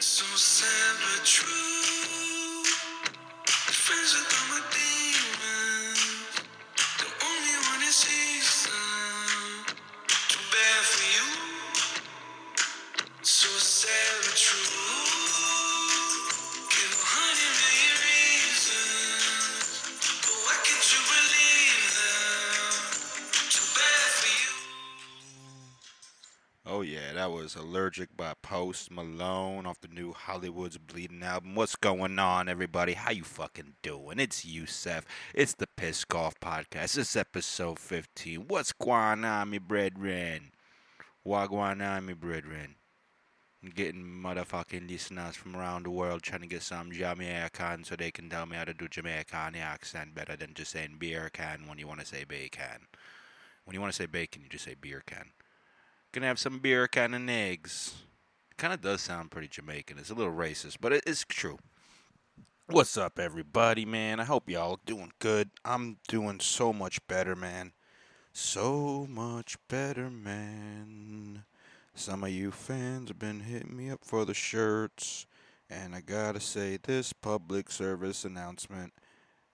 So sad but true. Friends with all my demons. That was Allergic by Post Malone off the new Hollywood's Bleeding album. What's going on, everybody? How you fucking doing? It's Yusef. It's the Piss Golf Podcast. It's episode 15. What's going on, me brethren? What going on, me brethren? I'm getting motherfucking listeners from around the world trying to get some Jamaican so they can tell me how to do Jamaican accent better than just saying beer can when you want to say bacon. When you want to say bacon, you just say beer can. Gonna have some beer can and eggs. Kind of does sound pretty Jamaican. It's a little racist, but it is true. What's up, everybody, man? I hope y'all doing good. I'm doing so much better, man. So much better, man. Some of you fans have been hitting me up for the shirts, and I gotta say this public service announcement: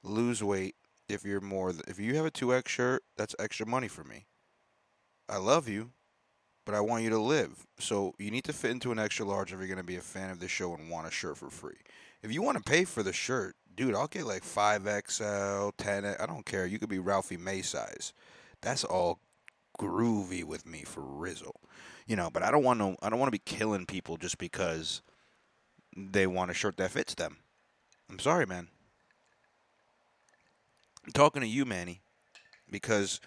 lose weight if you're more. Th- if you have a 2X shirt, that's extra money for me. I love you, but I want you to live. So you need to fit into an extra large if you're going to be a fan of the show and want a shirt for free. If you want to pay for the shirt, dude, I'll get like 5XL, 10, I don't care. You could be Ralphie May size. That's all groovy with me for Rizzle. You know, but I don't want to I don't want to be killing people just because they want a shirt that fits them. I'm sorry, man. I'm talking to you, Manny, because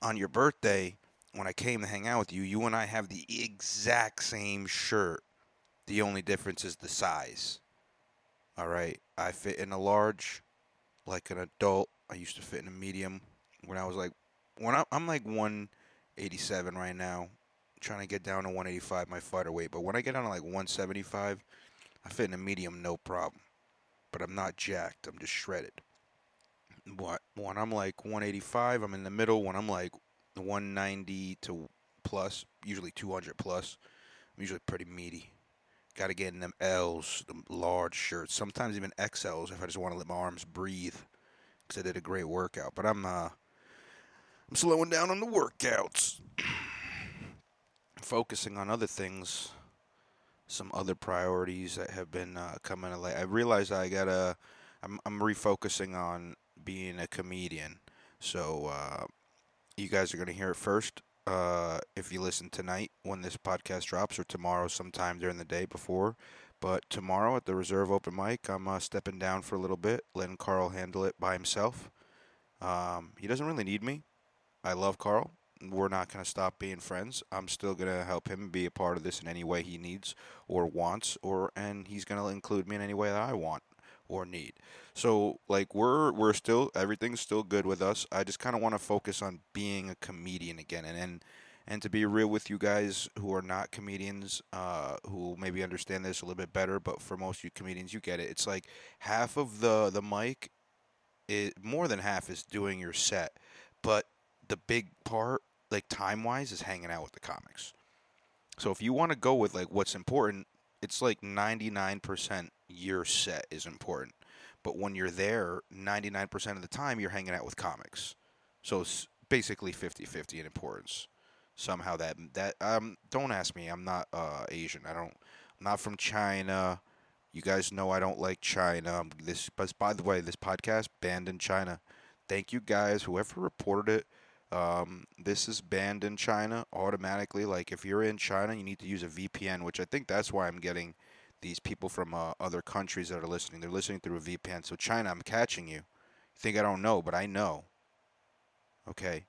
on your birthday, when I came to hang out with you, you and I have the exact same shirt. The only difference is the size. All right. I fit in a large like an adult. I used to fit in a medium when I was like when I, I'm like 187 right now, trying to get down to 185 my fighter weight, but when I get down to like 175, I fit in a medium no problem. But I'm not jacked. I'm just shredded. What when I'm like 185, I'm in the middle. When I'm like 190 to plus, usually 200 plus. I'm usually pretty meaty. Got to get in them L's, them large shirts. Sometimes even XLs if I just want to let my arms breathe. Because I did a great workout. But I'm uh, I'm slowing down on the workouts. Focusing on other things. Some other priorities that have been uh, coming to light. I realized I gotta. I'm I'm refocusing on being a comedian. So uh, you guys are going to hear it first uh, if you listen tonight when this podcast drops or tomorrow sometime during the day before. But tomorrow at the Reserve Open Mic, I'm uh, stepping down for a little bit, letting Carl handle it by himself. Um, he doesn't really need me. I love Carl. We're not going to stop being friends. I'm still going to help him be a part of this in any way he needs or wants, or and he's going to include me in any way that I want or need. So like we're we're still everything's still good with us. I just kind of want to focus on being a comedian again and and and to be real with you guys who are not comedians uh, who maybe understand this a little bit better but for most you comedians you get it it's like half of the the mic is more than half is doing your set but the big part like time wise is hanging out with the comics so if you want to go with like what's important it's like 99% your set is important. But when you're there, 99% of the time you're hanging out with comics. So it's basically 50-50 in importance. Somehow that that um don't ask me. I'm not uh Asian. I don't I'm not from China. You guys know I don't like China. This but by the way, this podcast banned in China. Thank you guys whoever reported it. Um, this is banned in China automatically. Like if you're in China, you need to use a VPN, which I think that's why I'm getting these people from uh, other countries that are listening. They're listening through a VPN. So China, I'm catching you. You think I don't know, but I know. Okay.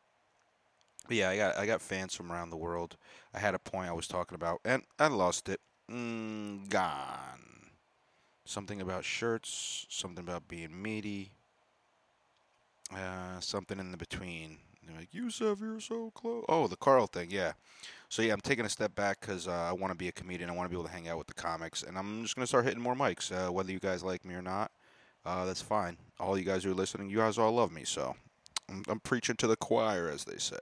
But yeah, I got I got fans from around the world. I had a point I was talking about, and I lost it. Mm, gone. Something about shirts. Something about being meaty. Uh, something in the between. They're like, Yusef, you're so close. Oh, the Carl thing, yeah. So yeah, I'm taking a step back because uh, I want to be a comedian. I want to be able to hang out with the comics, and I'm just gonna start hitting more mics. Uh, whether you guys like me or not, uh, that's fine. All you guys who are listening, you guys all love me, so I'm, I'm preaching to the choir, as they say.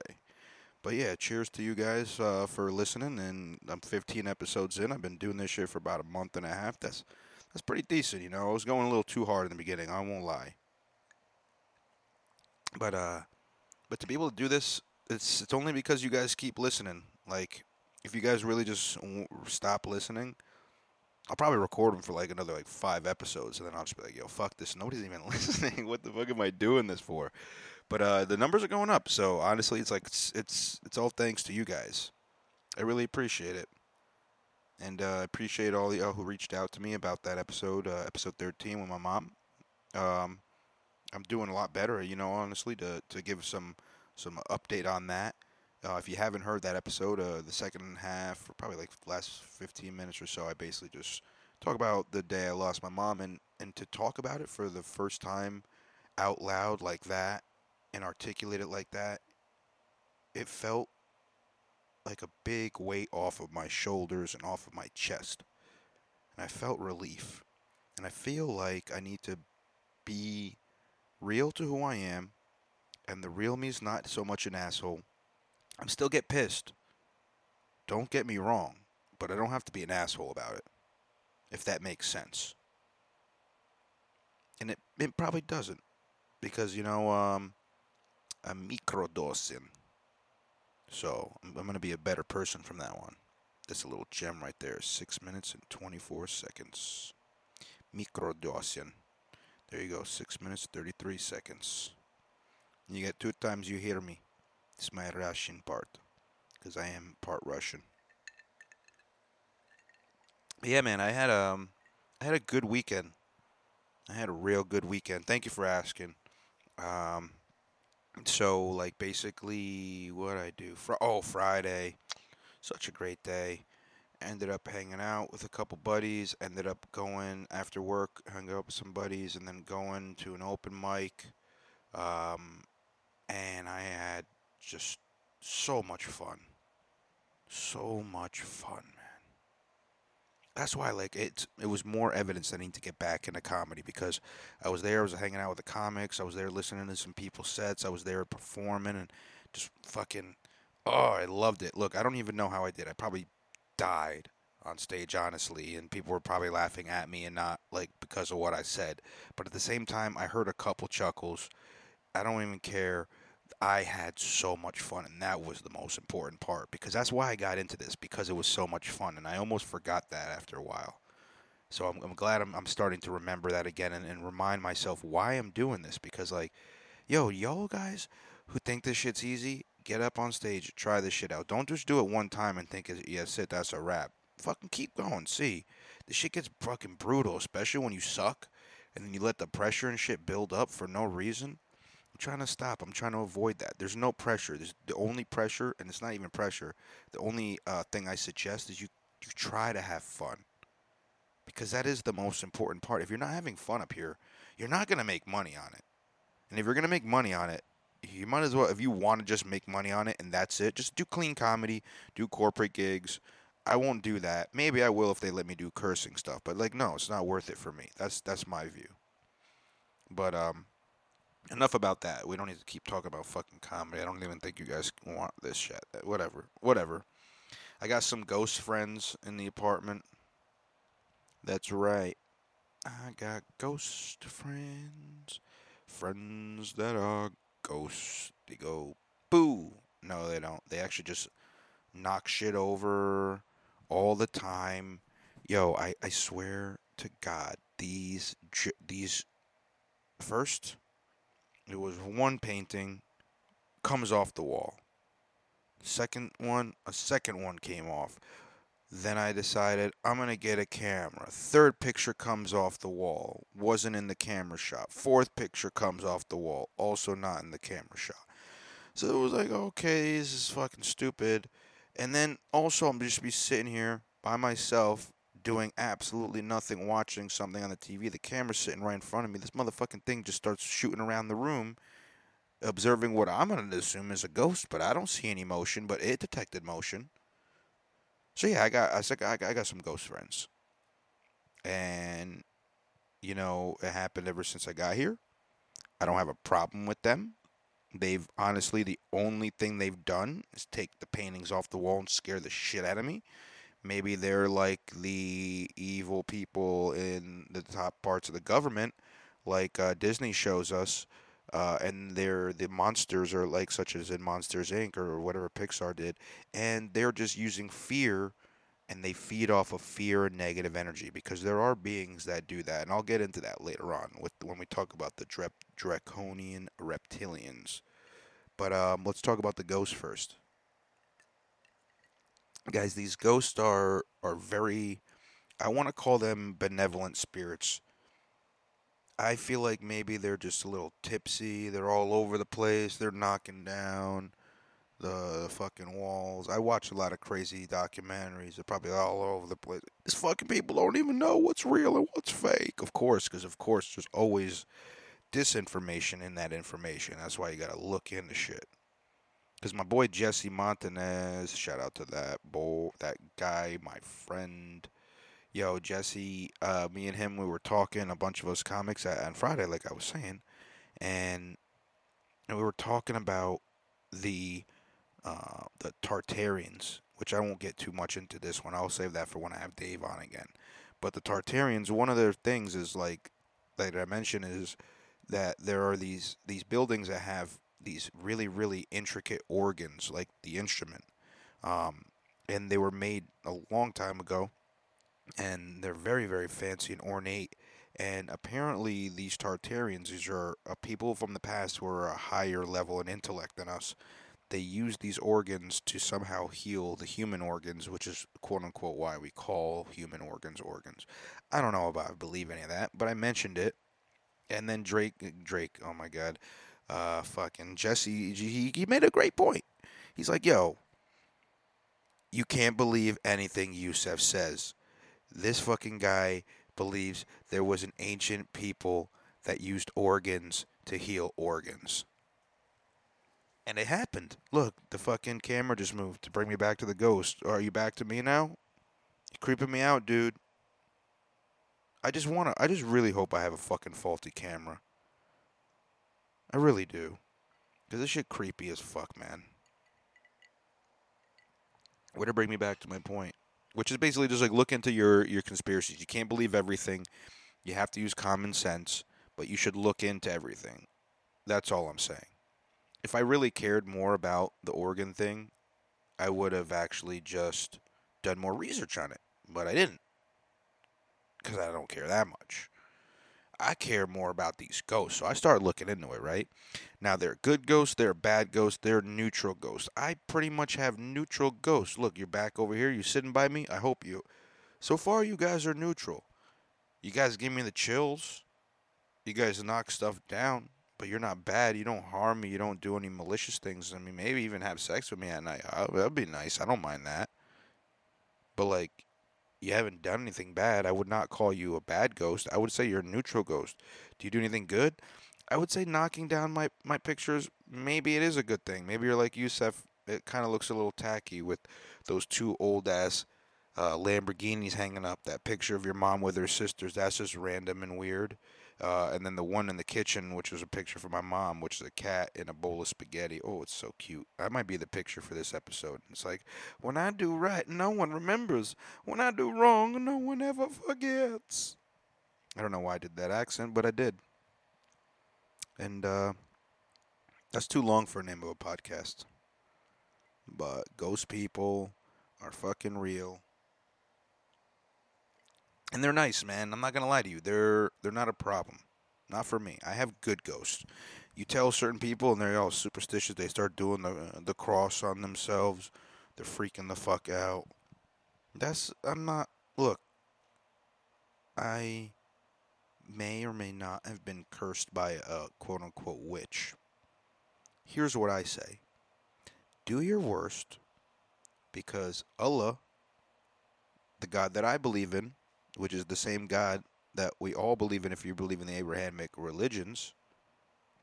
but yeah, cheers to you guys uh, for listening. And I'm 15 episodes in. I've been doing this shit for about a month and a half. That's that's pretty decent, you know. I was going a little too hard in the beginning. I won't lie. But uh, but to be able to do this, it's it's only because you guys keep listening. Like, if you guys really just stop listening, I'll probably record them for like another like five episodes, and then I'll just be like, "Yo, fuck this! Nobody's even listening. what the fuck am I doing this for?" But uh, the numbers are going up, so honestly, it's like it's it's, it's all thanks to you guys. I really appreciate it, and uh, I appreciate all y'all who reached out to me about that episode, uh, episode thirteen with my mom. Um, I'm doing a lot better, you know, honestly, to to give some some update on that. Uh, if you haven't heard that episode, uh, the second half, or probably like last 15 minutes or so, I basically just talk about the day I lost my mom, and and to talk about it for the first time out loud like that and articulate it like that, it felt like a big weight off of my shoulders and off of my chest, and I felt relief, and I feel like I need to be real to who I am, and the real me is not so much an asshole. I'm still get pissed. Don't get me wrong, but I don't have to be an asshole about it. If that makes sense. And it, it probably doesn't. Because, you know, um, I'm microdosing. So I'm, I'm going to be a better person from that one. That's a little gem right there. Six minutes and 24 seconds. Microdosing. There you go. Six minutes, 33 seconds. You get two times you hear me. It's my Russian part. Because I am part Russian. But yeah, man, I had um I had a good weekend. I had a real good weekend. Thank you for asking. Um so like basically what I do fr- oh Friday such a great day ended up hanging out with a couple buddies ended up going after work hung out with some buddies and then going to an open mic um and I had just so much fun so much fun man that's why like it it was more evidence that I need to get back into comedy because I was there, I was hanging out with the comics, I was there listening to some people's sets, I was there performing and just fucking oh, I loved it. Look, I don't even know how I did. I probably died on stage honestly and people were probably laughing at me and not like because of what I said. But at the same time, I heard a couple chuckles. I don't even care. I had so much fun, and that was the most important part because that's why I got into this because it was so much fun, and I almost forgot that after a while. So I'm, I'm glad I'm, I'm starting to remember that again and, and remind myself why I'm doing this because, like, yo, y'all guys who think this shit's easy, get up on stage, try this shit out. Don't just do it one time and think, yes, it, that's a wrap. Fucking keep going. See, the shit gets fucking brutal, especially when you suck and then you let the pressure and shit build up for no reason trying to stop. I'm trying to avoid that. There's no pressure. There's the only pressure, and it's not even pressure. The only uh, thing I suggest is you you try to have fun, because that is the most important part. If you're not having fun up here, you're not gonna make money on it. And if you're gonna make money on it, you might as well. If you want to just make money on it and that's it, just do clean comedy, do corporate gigs. I won't do that. Maybe I will if they let me do cursing stuff. But like, no, it's not worth it for me. That's that's my view. But um, enough about that. We don't need to keep talking about fucking comedy. I don't even think you guys want this shit. Uh, whatever. Whatever. I got some ghost friends in the apartment. That's right. I got ghost friends. Friends that are ghosts. They go boo. No, they don't. They actually just knock shit over all the time. Yo, I, I swear to God, these these first it was one painting comes off the wall. Second one, a second one came off. Then I decided I'm going to get a camera. Third picture comes off the wall. Wasn't in the camera shot. Fourth picture comes off the wall. Also not in the camera shot. So it was like, okay, this is fucking stupid. And then also I'm just be sitting here by myself doing absolutely nothing, watching something on the TV. The camera's sitting right in front of me. This motherfucking thing just starts shooting around the room, observing what I'm going to assume is a ghost, but I don't see any motion, but it detected motion. So yeah, I got I said I got, I got some ghost friends. And you know, it happened ever since I got here. I don't have a problem with them. They've honestly the only thing they've done is take the paintings off the wall and scare the shit out of me. Maybe they're like the evil people in the top parts of the government, like uh, Disney shows us, uh, and they're the monsters are like such as in Monsters Inc. or whatever Pixar did, and they're just using fear, and they feed off of fear and negative energy because there are beings that do that, and I'll get into that later on with when we talk about the draconian reptilians. But um, let's talk about the ghosts first guys these ghosts are are very i want to call them benevolent spirits. I feel like maybe they're just a little tipsy they're all over the place they're knocking down the fucking walls. I watch a lot of crazy documentaries they're probably all over the place these fucking people don't even know what's real and what's fake. Of course because of course there's always disinformation in that information that's why you gotta look into shit because my boy Jesse Montanez, shout out to that boy, that guy, my friend. Yo, Jesse, uh, me and him, we were talking a bunch of us comics on Friday, like I was saying, and, and we were talking about the uh, the Tartarians, which I won't get too much into this one. I'll save that for when I have Dave on again. But the Tartarians, one of their things is like, like I mentioned, is that there are these these buildings that have these really really intricate organs like the instrument um, and they were made a long time ago and they're very very fancy and ornate and apparently these tartarians these are uh, people from the past who are a higher level in intellect than us they use these organs to somehow heal the human organs which is quote unquote why we call human organs organs. I don't know about I believe any of that but i mentioned it and then drake drake oh my god uh, fucking Jesse, he, he made a great point. He's like, yo, you can't believe anything Yusef says. This fucking guy believes there was an ancient people that used organs to heal organs. And it happened. Look, the fucking camera just moved to bring me back to the ghost. Are you back to me now? You're creeping me out, dude. I just wanna I just really hope I have a fucking faulty camera. I really do. Because this shit creepy as fuck, man. Way to bring me back to my point. Which is basically just like look into your, your conspiracies. You can't believe everything. You have to use common sense, but you should look into everything. That's all I'm saying. If I really cared more about the organ thing, I would have actually just done more research on it. But I didn't. Because I don't care that much. I care more about these ghosts. So I started looking into it, right? Now, they're good ghosts, they're bad ghosts, they're neutral ghosts. I pretty much have neutral ghosts. Look, you're back over here. You're sitting by me? I hope you. So far, you guys are neutral. You guys give me the chills. You guys knock stuff down, but you're not bad. You don't harm me. You don't do any malicious things. I mean, maybe even have sex with me at night. Oh, that'd be nice. I don't mind that. But, like, you haven't done anything bad. I would not call you a bad ghost. I would say you're a neutral ghost. Do you do anything good? I would say knocking down my, my pictures, maybe it is a good thing. Maybe you're like Yusef. It kind of looks a little tacky with those two old ass uh, Lamborghinis hanging up. That picture of your mom with her sisters, that's just random and weird. Uh, and then the one in the kitchen, which was a picture for my mom, which is a cat in a bowl of spaghetti. Oh, it's so cute. That might be the picture for this episode. It's like, when I do right, no one remembers. When I do wrong, no one ever forgets. I don't know why I did that accent, but I did. And uh, that's too long for a name of a podcast. But ghost people are fucking real and they're nice, man. I'm not gonna lie to you. They're they're not a problem. Not for me. I have good ghosts. You tell certain people, and they're all superstitious. They start doing the the cross on themselves. They're freaking the fuck out. That's I'm not. Look, I may or may not have been cursed by a quote unquote witch. Here's what I say do your worst because Allah, the God that I believe in, which is the same God that we all believe in if you believe in the Abrahamic religions,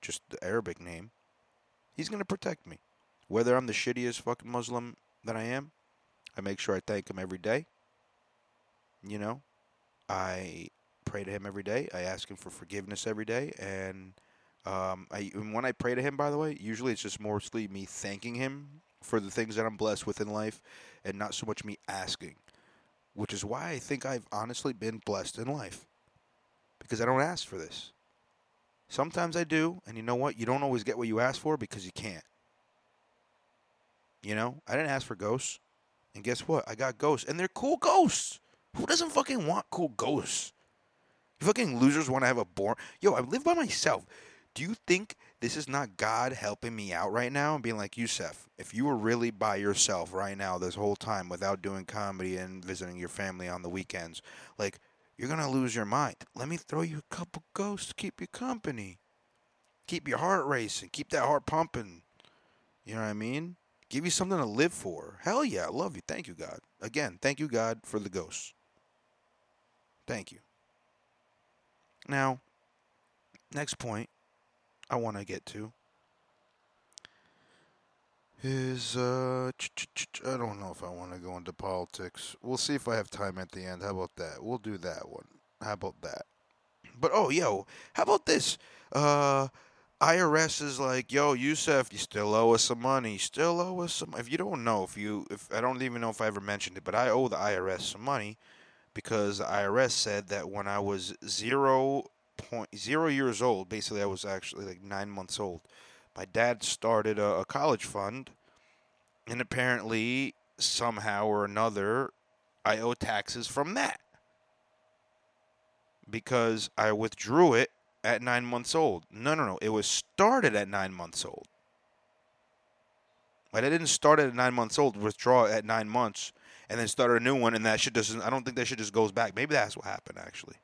just the Arabic name, he's going to protect me. Whether I'm the shittiest fucking Muslim that I am, I make sure I thank him every day. You know, I pray to him every day. I ask him for forgiveness every day. And Um, I, and when I pray to him, by the way, usually it's just mostly me thanking him for the things that I'm blessed with in life, and not so much me asking. Which is why I think I've honestly been blessed in life, because I don't ask for this. Sometimes I do, and you know what? You don't always get what you ask for because you can't. You know, I didn't ask for ghosts, and guess what? I got ghosts, and they're cool ghosts. Who doesn't fucking want cool ghosts? You fucking losers want to have a born. Yo, I live by myself. Do you think this is not God helping me out right now and being like, Yusef, if you were really by yourself right now this whole time without doing comedy and visiting your family on the weekends, like, you're going to lose your mind. Let me throw you a couple ghosts to keep you company. Keep your heart racing. Keep that heart pumping. You know what I mean? Give you something to live for. Hell yeah, I love you. Thank you, God. Again, thank you, God, for the ghosts. Thank you. Now, next point I want to get to is uh I don't know if I want to go into politics. We'll see if I have time at the end. How about that? We'll do that one. How about that? But oh, yo, how about this? Uh IRS is like, yo, Yusef, you still owe us some money. You still owe us some. If you don't know, if you, if I don't even know if I ever mentioned it, but I owe the IRS some money because the IRS said that when I was zero point zero years old, basically I was actually like nine months old. My dad started a, a college fund, and apparently somehow or another, I owe taxes from that because I withdrew it at nine months old. No, no, no. It was started at nine months old. But I didn't start it at nine months old, withdraw it at nine months, and then start a new one, and that shit doesn't. I don't think that shit just goes back. Maybe that's what happened actually.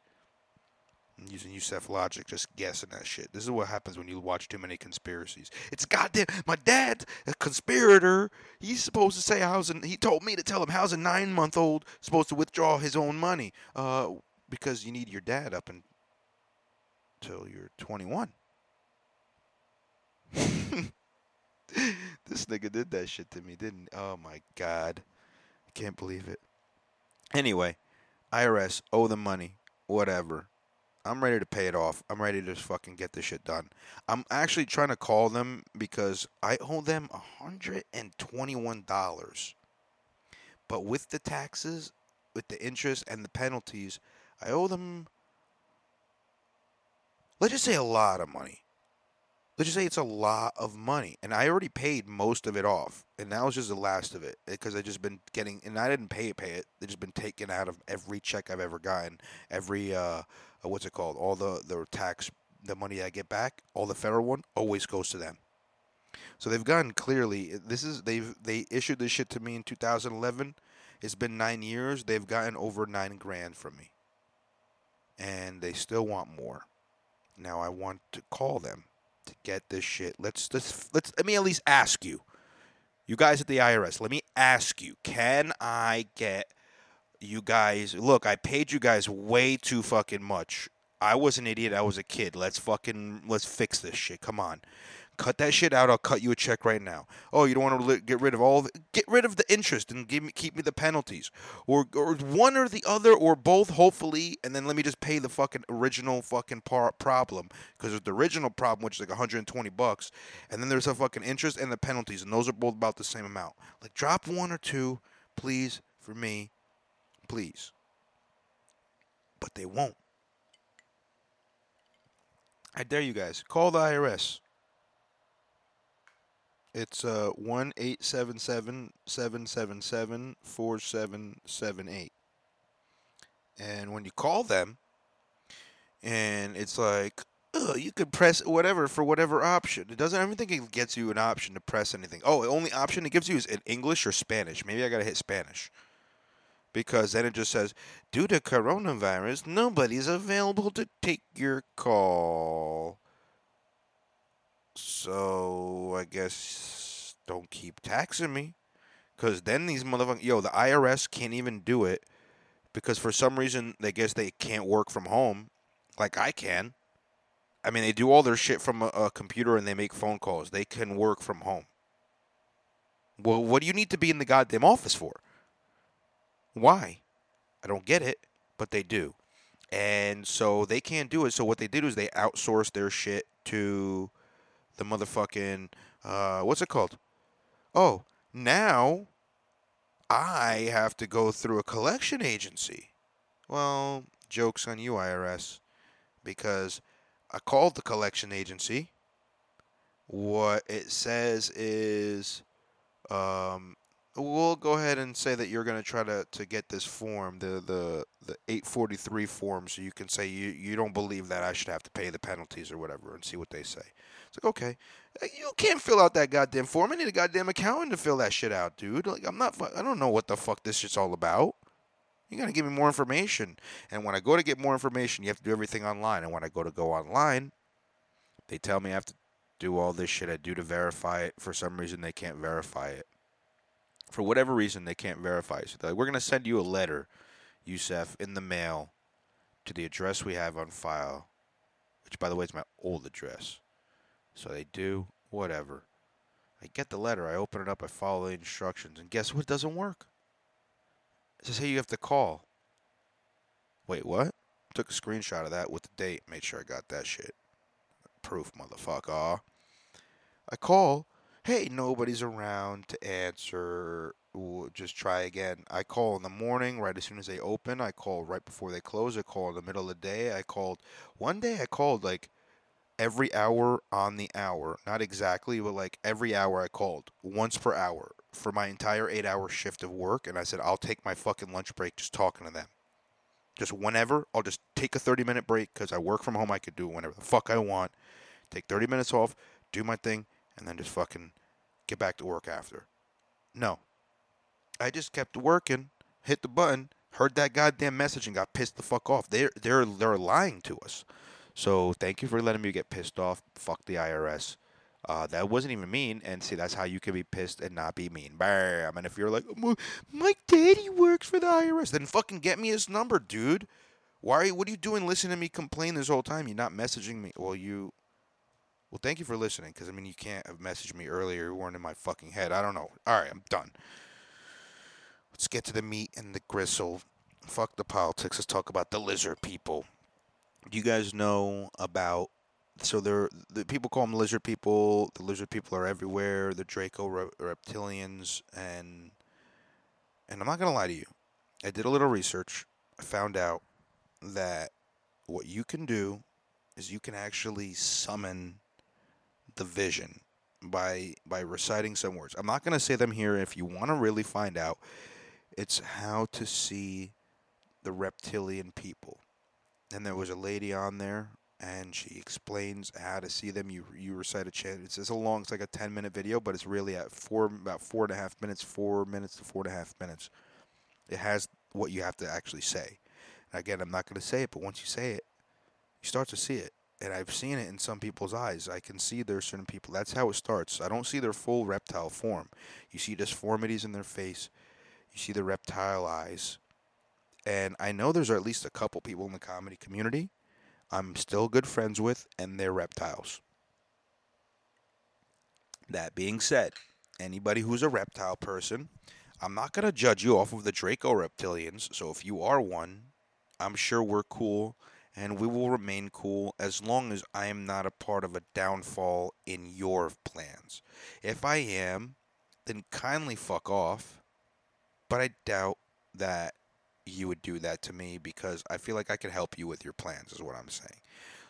I'm using Yusef logic, just guessing that shit. This is what happens when you watch too many conspiracies. It's goddamn. My dad's a conspirator. He's supposed to say how's he told me to tell him how's a nine month old supposed to withdraw his own money. Uh, because you need your dad up until you're 21. this nigga did that shit to me, didn't? Oh my god, I can't believe it. Anyway, IRS owe the money, whatever. I'm ready to pay it off. I'm ready to just fucking get this shit done. I'm actually trying to call them because I owe them $121. But with the taxes, with the interest and the penalties, I owe them let's just say a lot of money. Let's just say it's a lot of money, and I already paid most of it off, and that was just the last of it because I just been getting, and I didn't pay it, pay it. They just been taken out of every check I've ever gotten, every uh, uh, what's it called, all the the tax, the money I get back, all the federal one always goes to them. So they've gotten clearly. This is they've they issued this shit to me in 2011. It's been nine years. They've gotten over nine grand from me, and they still want more. Now I want to call them to get this shit. Let's let's let's let me at least ask you. You guys at the IRS, let me ask you, can I get you guys look, I paid you guys way too fucking much. I was an idiot, I was a kid. Let's fucking let's fix this shit. Come on. Cut that shit out. I'll cut you a check right now. Oh, you don't want to get rid of all the, get rid of the interest and give me keep me the penalties, or or one or the other, or both. Hopefully, and then let me just pay the fucking original fucking par- problem because there's the original problem which is like 120 bucks, and then there's a fucking interest and the penalties, and those are both about the same amount. Like drop one or two, please, for me, please. But they won't. I dare you guys call the IRS. It's uh one eight seven seven seven seven seven four seven seven eight. And when you call them, and it's like, oh, you could press whatever for whatever option. It doesn't. I don't think it gets you an option to press anything. Oh, the only option it gives you is in English or Spanish. Maybe I gotta hit Spanish. Because then it just says, due to coronavirus, nobody's available to take your call. So I guess don't keep taxing me. Because then these motherfuckers, yo, the IRS can't even do it because for some reason they guess they can't work from home like I can. I mean, they do all their shit from a, a computer and they make phone calls. They can work from home. Well, what do you need to be in the goddamn office for? Why? I don't get it, but they do. and so they can't do it. So what they did was they outsourced their shit to the motherfucking uh, what's it called? Oh, now I have to go through a collection agency. Well, jokes on you, IRS, because I called the collection agency. What it says is, um, we'll go ahead and say that you're to try to, to get this form, the, the, the 843 form, so you can say you, you don't believe that I should have to pay the penalties or whatever and see what they say. It's like, okay, uh, you can't fill out that goddamn form. I need a goddamn accountant to fill that shit out, dude. Like, I'm not, I don't know what the fuck this shit's all about. You gotta give me more information. And when I go to get more information, you have to do everything online. And when I go to go online, they tell me I have to do all this shit I do to verify it. For some reason, they can't verify it. For whatever reason, they can't verify it. So they're like, we're gonna send you a letter, Yusef, in the mail to the address we have on file, which, by the way, is my old address. So they do whatever. I get the letter. I open it up. I follow the instructions, and guess what? Doesn't work. It says, hey, you have to call. Wait, what? Took a screenshot of that with the date. Made sure I got that shit. Proof, motherfucker. I call. Hey, nobody's around to answer. Ooh, just try again. I call in the morning, right as soon as they open. I call right before they close. I call in the middle of the day. I called. One day I called like every hour on the hour. Not exactly, but like every hour I called. Once per hour for my entire eight hour shift of work. And I said, I'll take my fucking lunch break just talking to them. Just whenever, I'll just take a 30 minute break because I work from home. I could do whenever the fuck I want. Take 30 minutes off, do my thing, and then just fucking get back to work after. No. I just kept working, hit the button, heard that goddamn message, and got pissed the fuck off. They're, they're, they're lying to us. So thank you for letting me get pissed off. Fuck the IRS. Uh, that wasn't even mean, and see that's how you can be pissed and not be mean. Bam! And if you're like, "My- daddy works for the IRS, then fucking get me his number, dude. Why? Are you, what are you doing? Listening to me complain this whole time? You're not messaging me. Well, you. Well, thank you for listening, because I mean, you can't have messaged me earlier. You weren't in my fucking head. I don't know. All right, I'm done. Let's get to the meat and the gristle. Fuck the politics. Let's talk about the lizard people. Do you guys know about? So they're the people call them lizard people. The lizard people are everywhere. The Draco re- reptilians, and and I'm not gonna lie to you. I did a little research. I found out that what you can do is you can actually summon the vision by by reciting some words. I'm not gonna say them here. If you want to really find out, it's how to see the reptilian people. And there was a lady on there, and she explains how to see them. You you recite a chant. It's it's a long. It's like a ten minute video, but it's really at four about four and a half minutes, four minutes to four and a half minutes. It has what you have to actually say. And again, I'm not going to say it, but once you say it, you start to see it. And I've seen it in some people's eyes. I can see there are certain people. That's how it starts. I don't see their full reptile form. You see disformities in their face. You see the reptile eyes. And I know there's at least a couple people in the comedy community I'm still good friends with, and they're reptiles. That being said, anybody who's a reptile person, I'm not going to judge you off of the Draco reptilians. So if you are one, I'm sure we're cool and we will remain cool as long as I am not a part of a downfall in your plans. If I am, then kindly fuck off. But I doubt that you would do that to me because I feel like I can help you with your plans, is what I'm saying.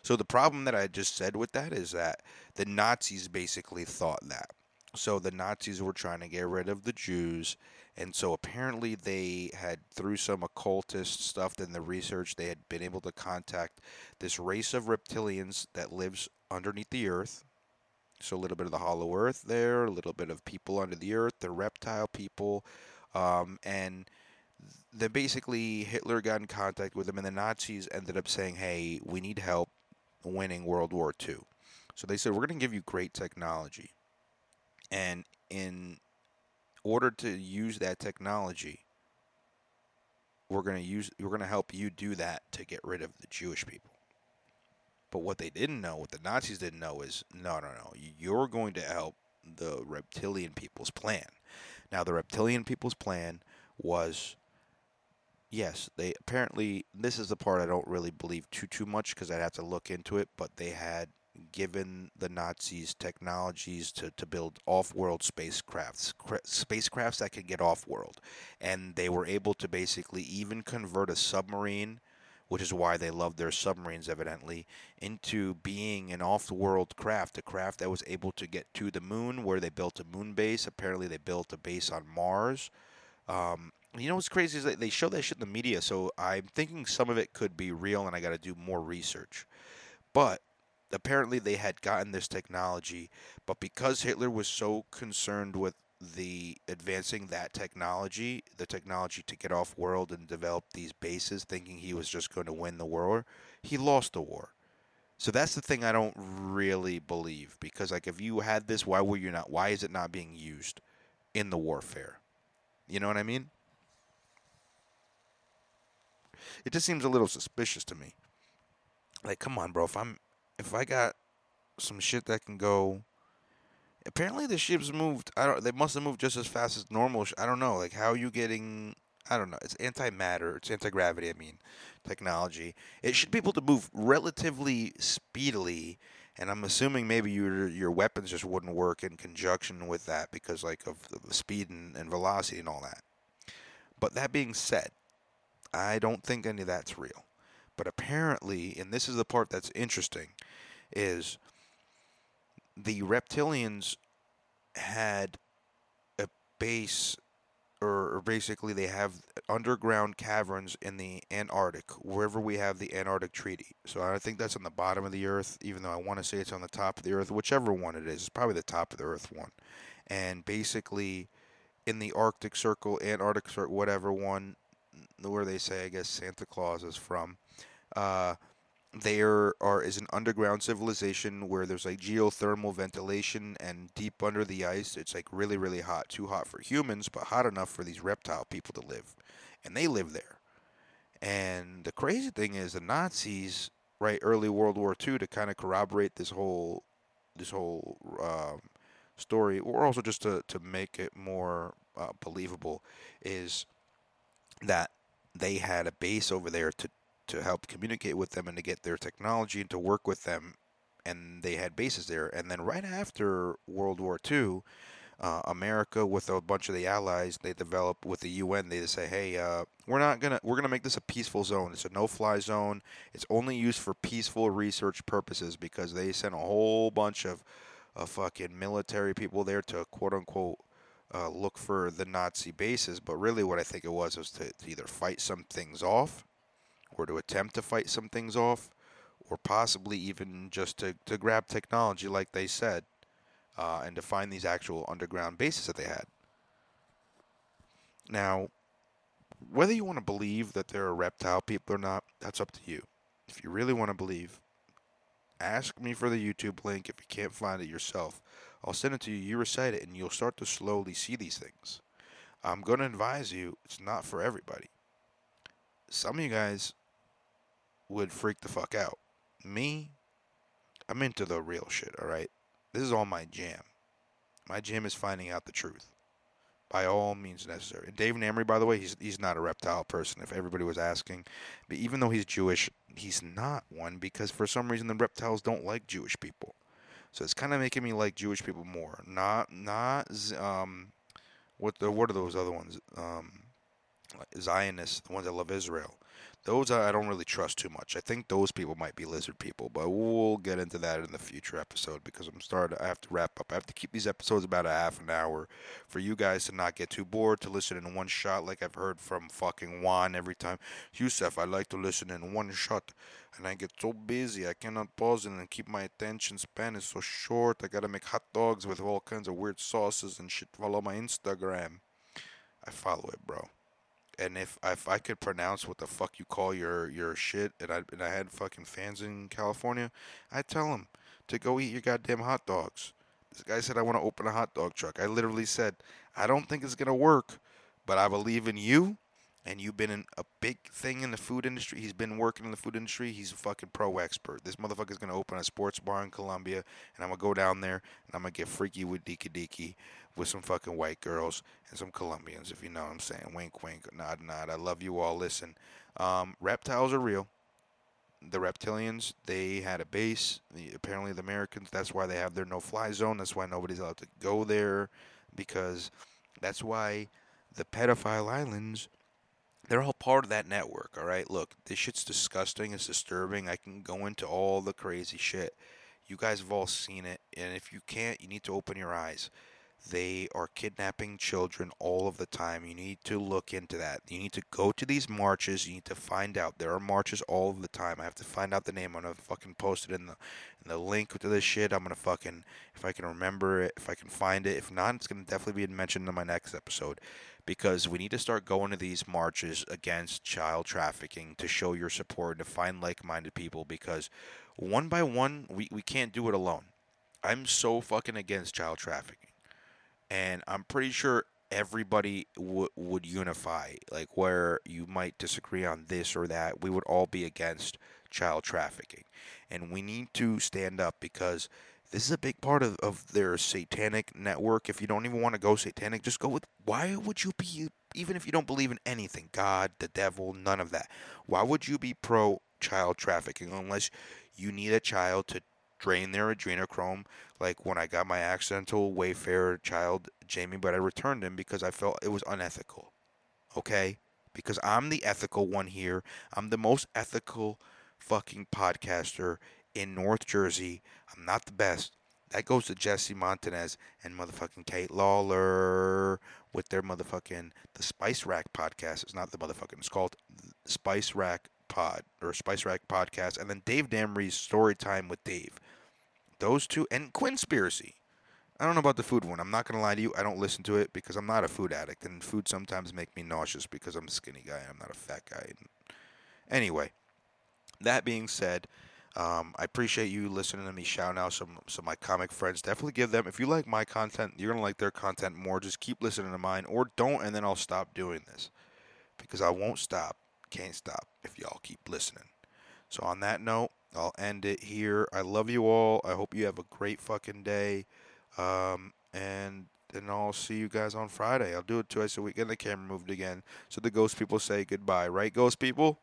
So the problem that I just said with that is that the Nazis basically thought that. So the Nazis were trying to get rid of the Jews, and so apparently they had through some occultist stuff in the research they had been able to contact this race of reptilians that lives underneath the earth. So a little bit of the hollow earth there, a little bit of people under the earth, the reptile people, um, and then basically Hitler got in contact with them, and the Nazis ended up saying, "Hey, we need help winning World War II." So they said, "We're going to give you great technology, and in order to use that technology, we're going to use we're going to help you do that to get rid of the Jewish people." But what they didn't know, what the Nazis didn't know, is no, no, no. You're going to help the reptilian people's plan. Now, the reptilian people's plan was yes, they apparently this is the part I don't really believe too too much because I'd have to look into it. But they had given the Nazis technologies to, to build off-world spacecrafts, cra- spacecrafts that could get off-world, and they were able to basically even convert a submarine, which is why they love their submarines evidently, into being an off-world craft, a craft that was able to get to the moon, where they built a moon base. Apparently, they built a base on Mars. Um, you know what's crazy is that they show that shit in the media, so I'm thinking some of it could be real, and I got to do more research. But apparently, they had gotten this technology, but because Hitler was so concerned with the advancing that technology, the technology to get off world and develop these bases, thinking he was just going to win the war, he lost the war. So that's the thing I don't really believe because like if you had this, why were you not? Why is it not being used in the warfare? You know what I mean? It just seems a little suspicious to me. Like, come on, bro. If I'm, if I got some shit that can go. Apparently, the ships moved. I don't. They must have moved just as fast as normal. I don't know. Like, how are you getting? I don't know. It's antimatter. It's anti gravity. I mean, technology. It should be able to move relatively speedily. And I'm assuming maybe your your weapons just wouldn't work in conjunction with that because like of the speed and, and velocity and all that. But that being said, I don't think any of that's real. But apparently, and this is the part that's interesting, is the reptilians had a base, or, basically they have underground caverns in the Antarctic, wherever we have the Antarctic Treaty. So I think that's on the bottom of the Earth, even though I want to say it's on the top of the Earth, whichever one it is. It's probably the top of the Earth one. And basically, in the Arctic Circle, Antarctic Circle, whatever one, where they say I guess Santa Claus is from. Uh, there are is an underground civilization where there's like geothermal ventilation and deep under the ice it's like really really hot too hot for humans but hot enough for these reptile people to live and they live there. And the crazy thing is the nazis right early world war ii to kind of corroborate this whole this whole um, story or also just to, to make it more uh, believable is that they had a base over there to to help communicate with them and to get their technology and to work with them and they had bases there. And then right after world war ii uh, america with a bunch of the allies they developed with the un they say hey uh, we're not gonna we're gonna make this a peaceful zone. It's a no-fly zone. It's only used for peaceful research purposes because they sent a whole bunch of, of fucking military people there to quote unquote uh, look for the Nazi bases, but really what I think it was was to, to either fight some things off, or to attempt to fight some things off, or possibly even just to, to grab technology, like they said, uh, and to find these actual underground bases that they had. Now, whether you want to believe that there are reptile people or not, that's up to you. If you really want to believe, ask me for the YouTube link. If you can't find it yourself, I'll send it to you. You recite it, and you'll start to slowly see these things. I'm going to advise you, it's not for everybody. Some of you guys would freak the fuck out. Me, I'm into the real shit, alright? This is all my jam. My jam is finding out the truth. By all means necessary. And Dave Namry, by the way, he's he's not a reptile person, if everybody was asking. But even though he's Jewish, he's not one because for some reason the reptiles don't like Jewish people. So it's kind of making me like Jewish people more. Not not um, what the what are those other ones? Um, Zionists, the ones that love Israel. Those I don't really trust too much. I think those people might be lizard people, but we'll get into that in the future episode because I'm starting. I have to wrap up. I have to keep these episodes about a half an hour for you guys to not get too bored to listen in one shot, like I've heard from fucking Juan every time. Yusef, I like to listen in one shot, and I get so busy I cannot pause it and keep my attention span is so short. I gotta make hot dogs with all kinds of weird sauces and shit. Follow my Instagram. I follow it, bro and if if I could pronounce what the fuck you call your your shit, and I and I had fucking fans in California, I'd tell them to go eat your goddamn hot dogs. This guy said I want to open a hot dog truck. I literally said I don't think it's gonna work, but I believe in you, and you've been in a big thing in the food industry, he's been working in the food industry, he's a fucking pro expert. This motherfucker's gonna open a sports bar in Colombia, and I'm gonna go down there and I'm gonna get freaky with Diki Diki with some fucking white girls and some Colombians, if you know what I'm saying. Wink, wink, nod, nod. I love you all. Listen, um, reptiles are real. The reptilians, they had a base. The, apparently, the Americans, that's why they have their no fly zone. That's why nobody's allowed to go there because that's why the pedophile islands they're all part of that network all right? Look this shit's disgusting it's disturbing i can go into all the crazy shit. You guys have all seen it and if you can't you need to open your eyes they are kidnapping children all of the time. You need to look into that. You need to go to these marches. You need to find out. There are marches all of the time. I have to find out the name. I'm gonna fucking post it in the in the link to this shit. I'm gonna fucking if I can remember it, if I can find it. If not, it's gonna definitely be mentioned in my next episode. Because we need to start going to these marches against child trafficking to show your support to find like minded people because one by one we, we can't do it alone. I'm so fucking against child trafficking and I'm pretty sure everybody w- would unify. Like where you might disagree on this or that, we would all be against child trafficking, and we need to stand up because this is a big part of, of their satanic network. If you don't even want to go satanic, just go with why would you be even if you don't believe in anything, God, the devil, none of that. Why would you be pro child trafficking unless you need a child to drain their adrenochrome, like when I got my accidental Wayfair child, Jamie, but I returned him because I felt it was unethical. Okay? Because I'm the ethical one here. I'm the most ethical fucking podcaster in North Jersey. I'm not the best. That goes to Jesse Montanez and motherfucking Kate Lawler with their motherfucking the Spice Rack podcast. It's not the motherfucking. It's called Spice Rack Pod or Spice Rack podcast, and then Dave Damry's Story Time with Dave. Those two and Quinspiracy. I don't know about the food one. I'm not gonna lie to you. I don't listen to it because I'm not a food addict, and food sometimes make me nauseous because I'm a skinny guy. and I'm not a fat guy. Anyway, that being said, um, I appreciate you listening to me shout out some some my comic friends. Definitely give them if you like my content, you're gonna like their content more. Just keep listening to mine, or don't, and then I'll stop doing this because I won't stop. Can't stop if y'all keep listening. So on that note, I'll end it here. I love you all. I hope you have a great fucking day. Um, and then I'll see you guys on Friday. I'll do it twice a week. And the camera moved again. So the ghost people say goodbye. Right, ghost people?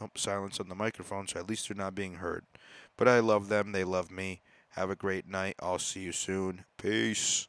Nope, silence on the microphone, so at least they're not being heard. But I love them. They love me. Have a great night. I'll see you soon. Peace.